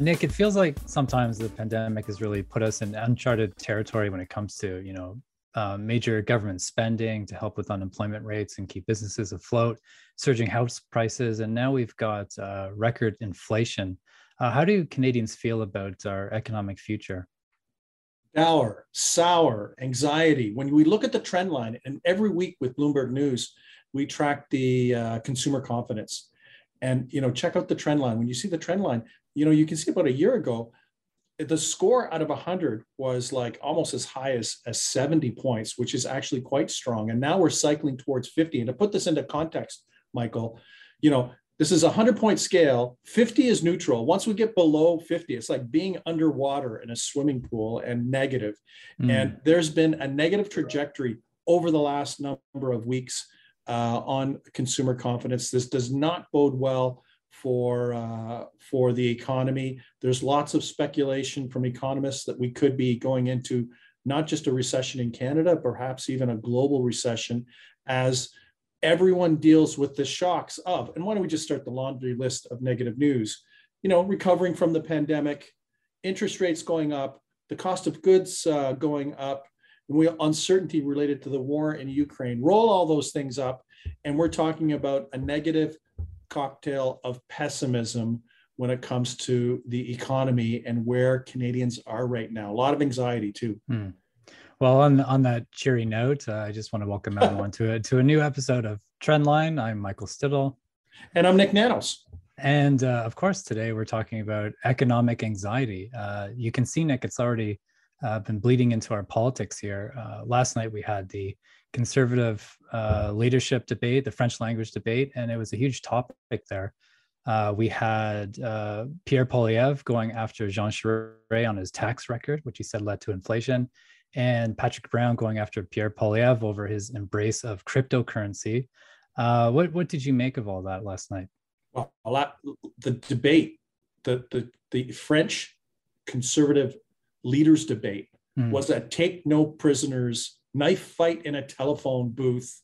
Nick, it feels like sometimes the pandemic has really put us in uncharted territory when it comes to, you know, uh, major government spending to help with unemployment rates and keep businesses afloat, surging house prices, and now we've got uh, record inflation. Uh, how do Canadians feel about our economic future? Dour, sour, anxiety. When we look at the trend line, and every week with Bloomberg News, we track the uh, consumer confidence and you know check out the trend line when you see the trend line you know you can see about a year ago the score out of 100 was like almost as high as, as 70 points which is actually quite strong and now we're cycling towards 50 and to put this into context michael you know this is a 100 point scale 50 is neutral once we get below 50 it's like being underwater in a swimming pool and negative. Mm. and there's been a negative trajectory over the last number of weeks uh, on consumer confidence. This does not bode well for uh, for the economy. There's lots of speculation from economists that we could be going into not just a recession in Canada, perhaps even a global recession, as everyone deals with the shocks of. And why don't we just start the laundry list of negative news? You know, recovering from the pandemic, interest rates going up, the cost of goods uh, going up, and we uncertainty related to the war in Ukraine. Roll all those things up, and we're talking about a negative cocktail of pessimism when it comes to the economy and where Canadians are right now. A lot of anxiety too. Hmm. Well, on on that cheery note, uh, I just want to welcome everyone to a, to a new episode of Trendline. I'm Michael Stittle, and I'm Nick Nanos. And uh, of course, today we're talking about economic anxiety. Uh, you can see, Nick, it's already uh, been bleeding into our politics here. Uh, last night we had the conservative uh, leadership debate, the French language debate, and it was a huge topic there. Uh, we had uh, Pierre Poilievre going after Jean Charest on his tax record, which he said led to inflation, and Patrick Brown going after Pierre Poilievre over his embrace of cryptocurrency. Uh, what what did you make of all that last night? Well, a lot. The debate, the the the French conservative leaders debate mm. was a take no prisoners knife fight in a telephone booth.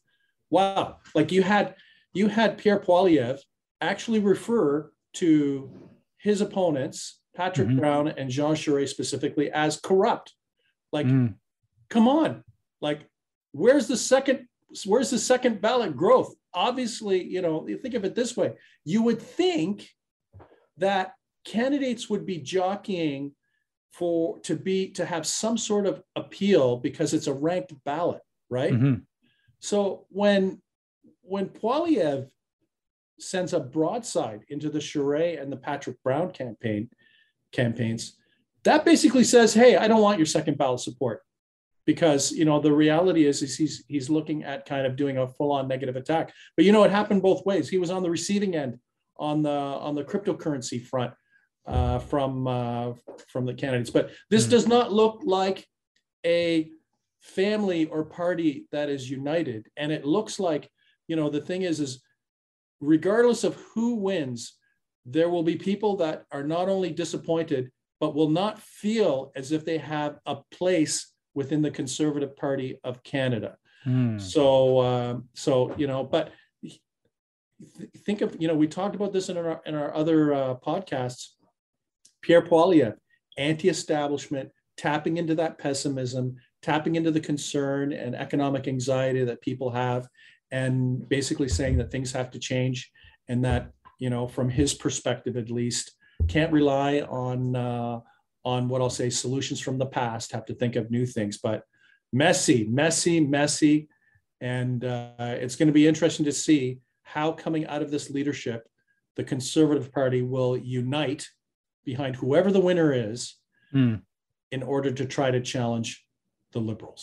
Wow. Like you had you had Pierre Poilievre actually refer to his opponents, Patrick mm-hmm. Brown and Jean Charest specifically, as corrupt. Like, mm. come on. Like, where's the second where's the second ballot growth? Obviously, you know, you think of it this way. You would think that candidates would be jockeying for to be to have some sort of appeal because it's a ranked ballot, right? Mm-hmm. So when when Poilievre sends a broadside into the Charest and the Patrick Brown campaign campaigns, that basically says, "Hey, I don't want your second ballot support." Because you know the reality is, is he's he's looking at kind of doing a full-on negative attack. But you know it happened both ways. He was on the receiving end on the on the cryptocurrency front from uh, from the candidates. But this mm does not look like a family or party that is united, and it looks like you know the thing is is regardless of who wins, there will be people that are not only disappointed but will not feel as if they have a place within the Conservative Party of Canada. Mm. So, um, so you know, but think of you know we talked about this in our in our other uh, podcasts Pierre Poilievre, anti-establishment, tapping into that pessimism, tapping into the concern and economic anxiety that people have, and basically saying that things have to change, and that you know, from his perspective at least, can't rely on uh, on what I'll say solutions from the past. Have to think of new things, but messy, messy, messy, and uh, it's going to be interesting to see how coming out of this leadership, the Conservative Party will unite behind whoever the winner is mm. in order to try to challenge the liberals.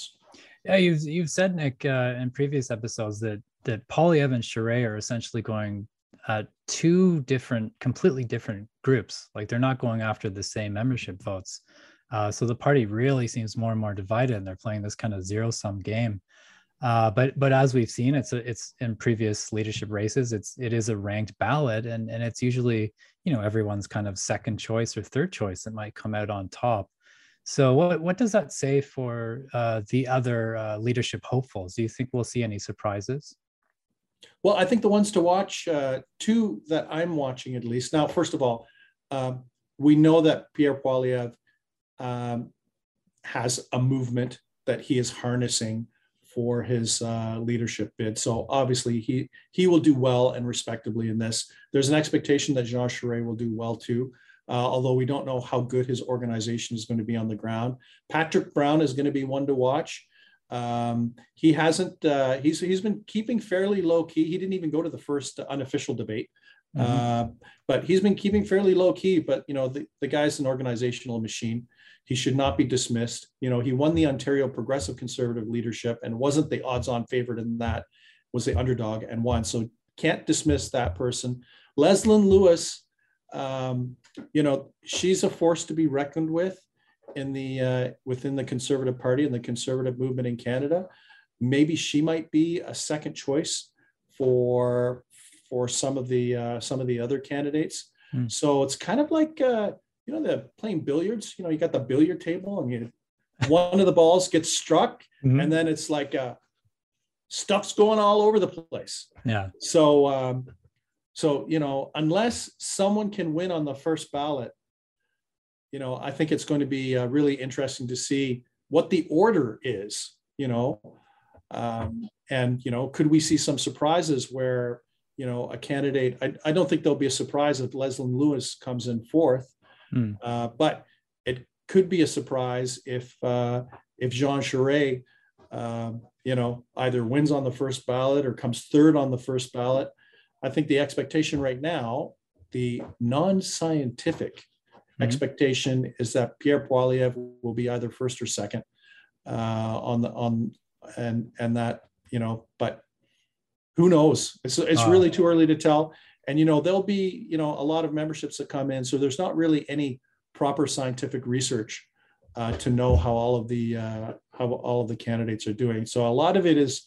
Yeah, you've you've said Nick uh, in previous episodes that that Poilievre and Charest are essentially going uh, two different, completely different groups. Like they're not going after the same membership votes. Uh, so the party really seems more and more divided, and they're playing this kind of zero sum game. Uh, but but as we've seen, it's a, it's in previous leadership races. It's it is a ranked ballot, and and it's usually you know everyone's kind of second choice or third choice that might come out on top. So what what does that say for uh, the other uh, leadership hopefuls? Do you think we'll see any surprises? Well, I think the ones to watch, uh, two that I'm watching at least. Now, first of all, um, we know that Pierre Poilievre um, has a movement that he is harnessing for his uh, leadership bid. So obviously he he will do well and respectably in this. There's an expectation that Jean Charest will do well too, uh, although we don't know how good his organization is going to be on the ground. Patrick Brown is going to be one to watch. Um, he hasn't. Uh, he's he's been keeping fairly low key. He didn't even go to the first unofficial debate. Mm-hmm. Uh, but he's been keeping fairly low key. But you know, the, the guy's an organizational machine. He should not be dismissed. You know, he won the Ontario Progressive Conservative leadership and wasn't the odds-on favorite in that. Was the underdog and won. So can't dismiss that person. Leslyn Lewis, um, you know, she's a force to be reckoned with in the uh, within the Conservative Party and the Conservative movement in Canada. Maybe she might be a second choice for for some of the uh, some of the other candidates. Mm. So it's kind of like uh, you know the playing billiards. You know, you got the billiard table, and you one of the balls gets struck, mm-hmm. and then it's like uh, stuff's going all over the place. Yeah. So um, so you know, unless someone can win on the first ballot, you know, I think it's going to be uh, really interesting to see what the order is. You know, um, and you know, could we see some surprises where you know, a candidate. I, I don't think there'll be a surprise if Leslyn Lewis comes in fourth, mm. uh, but it could be a surprise if uh, if Jean Charest, uh, you know, either wins on the first ballot or comes third on the first ballot. I think the expectation right now, the non-scientific mm-hmm. expectation is that Pierre Poilievre will be either first or second uh, on the on and and that you know, but who knows? It's it's uh, really too early to tell. And you know, there'll be you know a lot of memberships that come in, so there's not really any proper scientific research uh, to know how all of the uh, how all of the candidates are doing. So a lot of it is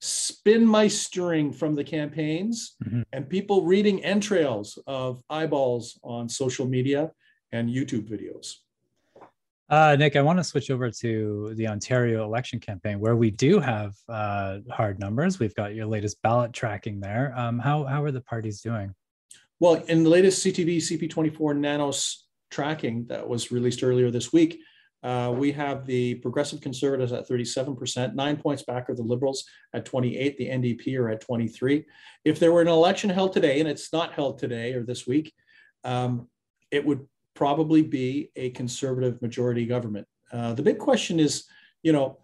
spin spinmeistering from the campaigns mm-hmm. and people reading entrails of eyeballs on social media and YouTube videos. Uh, Nick, I want to switch over to the Ontario election campaign where we do have uh, hard numbers. We've got your latest ballot tracking there. Um, how, how are the parties doing? Well, in the latest CTV CP24 Nanos tracking that was released earlier this week, uh, we have the Progressive Conservatives at 37%, nine points back are the Liberals at 28, the NDP are at 23. If there were an election held today, and it's not held today or this week, um, it would probably be a conservative majority government. Uh, the big question is, you know,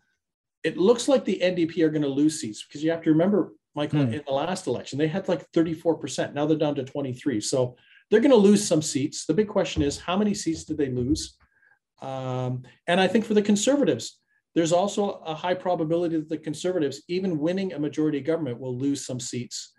it looks like the NDP are going to lose seats because you have to remember, Michael, mm. in the last election, they had like 34%. Now they're down to 23. So they're going to lose some seats. The big question is, how many seats did they lose? Um, and I think for the conservatives, there's also a high probability that the conservatives, even winning a majority government, will lose some seats.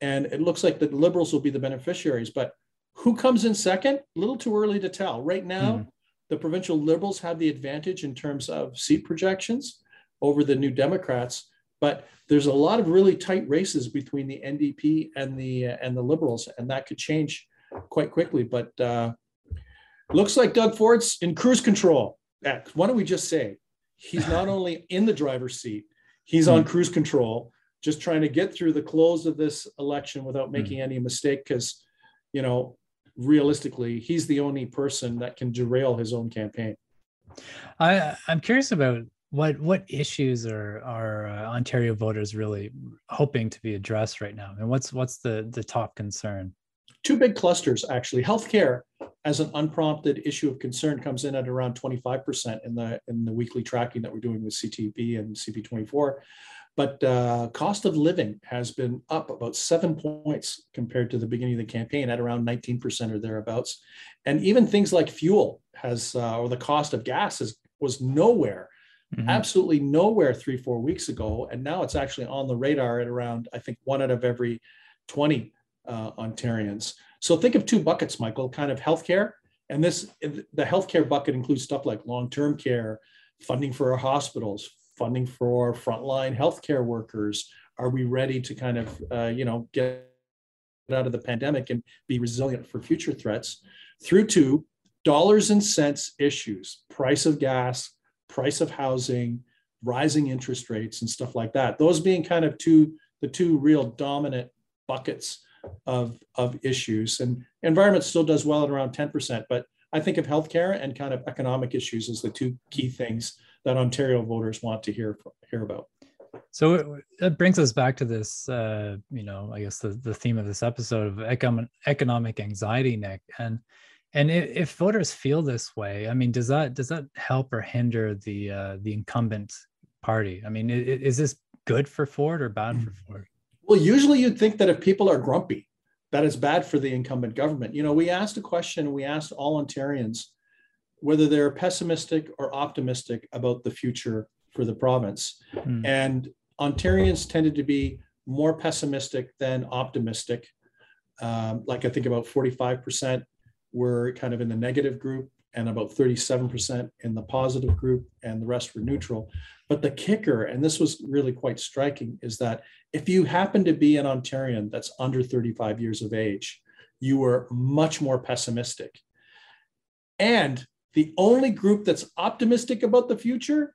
And it looks like the liberals will be the beneficiaries. But who comes in second? A little too early to tell. Right now, mm. the provincial liberals have the advantage in terms of seat projections over the New Democrats, but there's a lot of really tight races between the NDP and the uh, and the liberals, and that could change quite quickly. But uh, looks like Doug Ford's in cruise control. Why don't we just say he's not only in the driver's seat, he's on cruise control, just trying to get through the close of this election without making mm. any mistake. Because you know realistically, he's the only person that can derail his own campaign. I, I'm curious about what what issues are are uh, Ontario voters really hoping to be addressed right now, and what's what's the the top concern? Two big clusters actually. Healthcare as an unprompted issue of concern comes in at around 25% in the in the weekly tracking that we're doing with CTV and CP24. But uh, cost of living has been up about seven points compared to the beginning of the campaign at around 19% or thereabouts. And even things like fuel has, uh, or the cost of gas is, was nowhere, mm-hmm. absolutely nowhere three, four weeks ago. And now it's actually on the radar at around, I think, one out of every 20 uh, Ontarians. So think of two buckets, Michael, kind of healthcare. And this, the healthcare bucket includes stuff like long term care, funding for our hospitals, funding for frontline healthcare workers? Are we ready to kind of, uh, you know, get out of the pandemic and be resilient for future threats? Through to dollars and cents issues, price of gas, price of housing, rising interest rates, and stuff like that. Those being kind of two the two real dominant buckets of of issues. And environment still does well at around 10%, but I think of healthcare and kind of economic issues as the two key things that Ontario voters want to hear hear about. So it brings us back to this, uh, you know, I guess the, the theme of this episode of economic economic anxiety, Nick, and and if voters feel this way, I mean, does that does that help or hinder the uh, the incumbent party? I mean, is this good for Ford or bad for Ford? Well, usually you'd think that if people are grumpy, that is bad for the incumbent government. You know, we asked a question, we asked all Ontarians whether they're pessimistic or optimistic about the future for the province. Mm. And Ontarians tended to be more pessimistic than optimistic. Um, like I think about 45% were kind of in the negative group and about 37% in the positive group, and the rest were neutral. But the kicker, and this was really quite striking, is that if you happen to be an Ontarian that's under 35 years of age, you were much more pessimistic. And the only group that's optimistic about the future,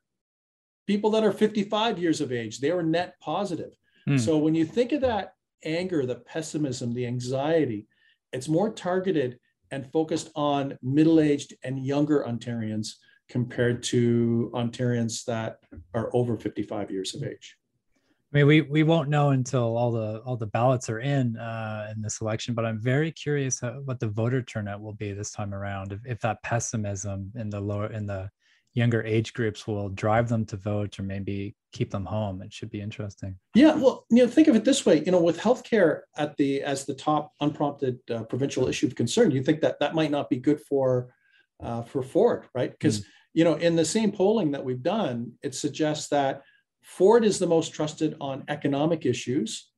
people that are 55 years of age, they were net positive. Mm. So when you think of that anger, the pessimism, the anxiety, it's more targeted and focused on middle-aged and younger Ontarians compared to Ontarians that are over 55 years of age. I mean, we we won't know until all the all the ballots are in uh, in this election, but I'm very curious how, what the voter turnout will be this time around. If, if that pessimism in the lower in the younger age groups will drive them to vote or maybe keep them home, it should be interesting. Yeah, well, you know, think of it this way. You know, with healthcare at the as the top unprompted uh, provincial issue of concern, you think that that might not be good for uh, for Ford, right? Because mm. you know, in the same polling that we've done, it suggests that Ford is the most trusted on economic issues,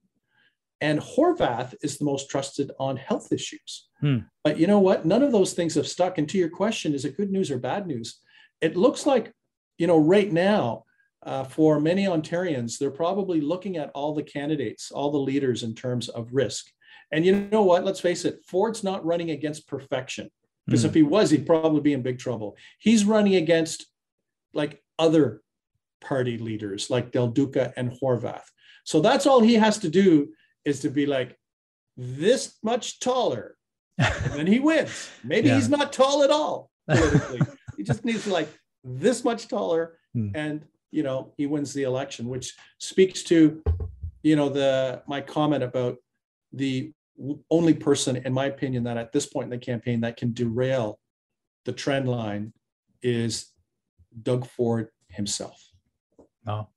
and Horvath is the most trusted on health issues. Hmm. But you know what? None of those things have stuck. And to your question, is it good news or bad news? It looks like, you know, right now, uh, for many Ontarians, they're probably looking at all the candidates, all the leaders in terms of risk. And you know what? Let's face it, Ford's not running against perfection. Because mm. if he was, he'd probably be in big trouble. He's running against like other party leaders like Del Duca and Horvath. So that's all he has to do is to be like this much taller. And then he wins. Maybe yeah. he's not tall at all politically. he just needs to like this much taller hmm. and you know he wins the election, which speaks to you know the my comment about the only person, in my opinion, that at this point in the campaign that can derail the trend line is Doug Ford himself. No.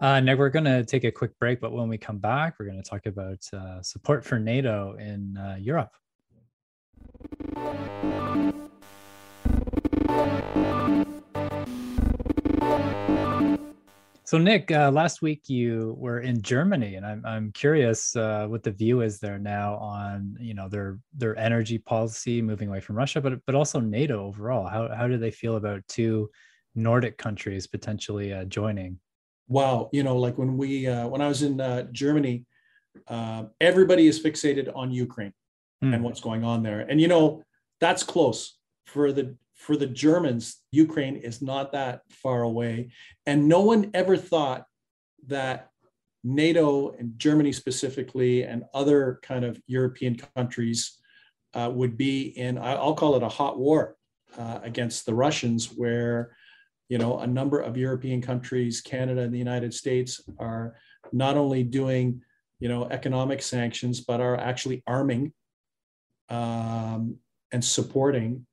Uh, Nick, we're going to take a quick break, but when we come back, we're going to talk about uh, support for NATO in uh, Europe. So, Nick, uh, last week you were in Germany, and I'm I'm curious uh, what the view is there now on you know their their energy policy moving away from Russia, but but also NATO overall. How how do they feel about two Nordic countries potentially uh, joining? Wow, you know, like when we uh, when I was in uh, Germany, uh, everybody is fixated on Ukraine mm. and what's going on there, and you know that's close for the for the Germans. Ukraine is not that far away, and no one ever thought that NATO and Germany specifically and other kind of European countries uh, would be in, I'll call it a hot war uh, against the Russians, where you know, a number of European countries, Canada and the United States are not only doing, you know, economic sanctions, but are actually arming um, and supporting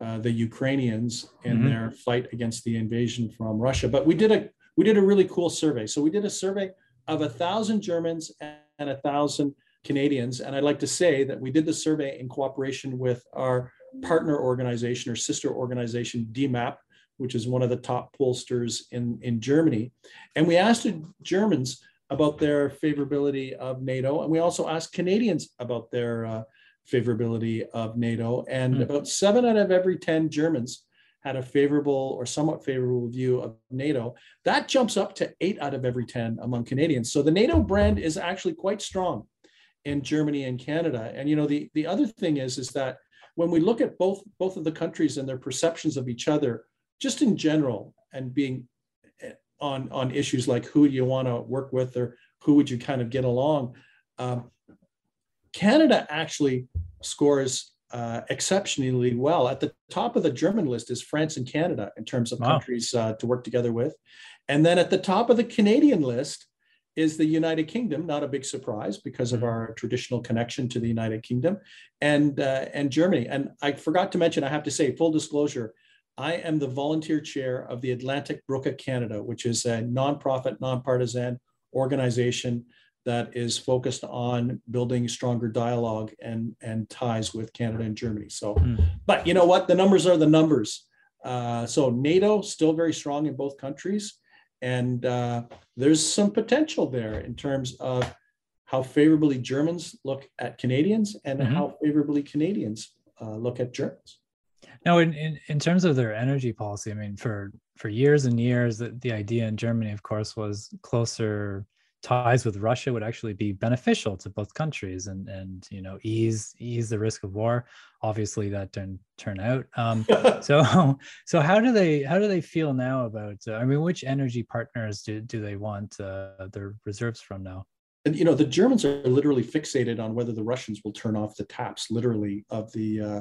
uh, the Ukrainians in mm-hmm. their fight against the invasion from Russia. But we did a we did a really cool survey. So we did a survey of a thousand Germans and a thousand Canadians, and I'd like to say that we did the survey in cooperation with our partner organization or sister organization, DIMAP, which is one of the top pollsters in, in Germany. And we asked Germans about their favorability of NATO. And we also asked Canadians about their uh, favorability of NATO. And mm. about seven out of every 10 Germans had a favorable or somewhat favorable view of NATO. That jumps up to eight out of every 10 among Canadians. So the NATO brand is actually quite strong in Germany and Canada. And you know, the, the other thing is, is that when we look at both, both of the countries and their perceptions of each other, just in general and being eh, on on issues like who do you want to work with or who would you kind of get along um, canada actually scores uh, exceptionally well. At the top of the German list is France and Canada in terms of wow. countries uh, to work together with. And then at the top of the Canadian list is the United Kingdom, not a big surprise because of mm-hmm. our traditional connection to the United Kingdom, and uh, and Germany. And I forgot to mention, I have to say, full disclosure, I am the volunteer chair of the Atlantic Brücke Canada, which is a nonprofit, nonpartisan organization that is focused on building stronger dialogue and, and ties with Canada and Germany. So, mm. but you know what? The numbers are the numbers. Uh, so NATO still very strong in both countries. And uh, there's some potential there in terms of how favorably Germans look at Canadians and mm-hmm. how favorably Canadians uh, look at Germans. Now, in, in, in terms of their energy policy, I mean, for for years and years, the, the idea in Germany, of course, was closer ties with Russia would actually be beneficial to both countries and and you know ease ease the risk of war. Obviously, that didn't turn out. Um, so so how do they how do they feel now about? Uh, I mean, which energy partners do do they want uh, their reserves from now? And you know, the Germans are literally fixated on whether the Russians will turn off the taps, literally of the uh,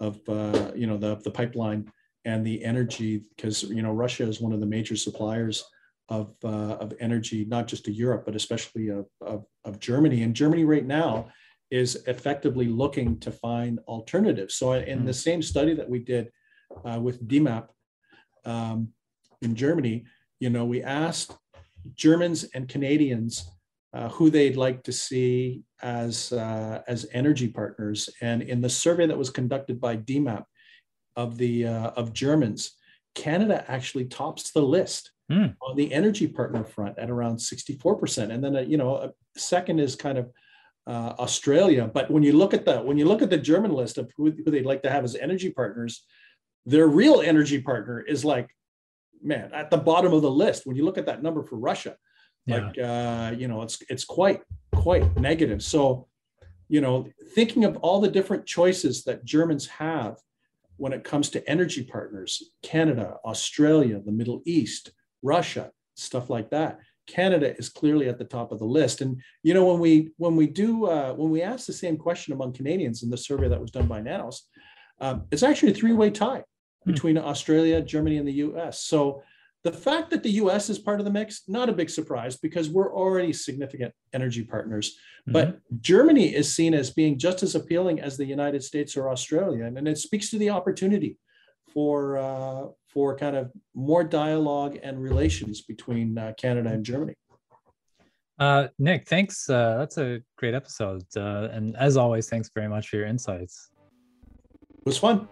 of uh, you know the the pipeline and the energy, because you know Russia is one of the major suppliers of, uh, of energy, not just to Europe, but especially of, of, of, Germany. And Germany right now is effectively looking to find alternatives. So in the mm. same study that we did uh, with DIMAP um, in Germany, you know, we asked Germans and Canadians uh, who they'd like to see as, uh, as energy partners. And in the survey that was conducted by DIMAP of the uh, of Germans, Canada actually tops the list mm. on the energy partner front at around 64%. And then, uh, you know, a second is kind of uh, Australia. But when you look at the when you look at the German list of who, who they'd like to have as energy partners, their real energy partner is like, man, at the bottom of the list. When you look at that number for Russia, yeah. like uh, you know, it's it's quite quite negative. So, you know, thinking of all the different choices that Germans have when it comes to energy partners, Canada, Australia, the Middle East, Russia, stuff like that. Canada is clearly at the top of the list. And you know, when we when we do uh, when we ask the same question among Canadians in the survey that was done by Nanos, um, it's actually a three-way tie hmm. between Australia, Germany, and the U.S. So the fact that the U.S. is part of the mix, not a big surprise because we're already significant energy partners. Mm-hmm. But Germany is seen as being just as appealing as the United States or Australia, and, and it speaks to the opportunity for uh, for kind of more dialogue and relations between uh, Canada and Germany. Uh, Nick, thanks. Uh, that's a great episode. Uh, and as always, thanks very much for your insights. It was fun.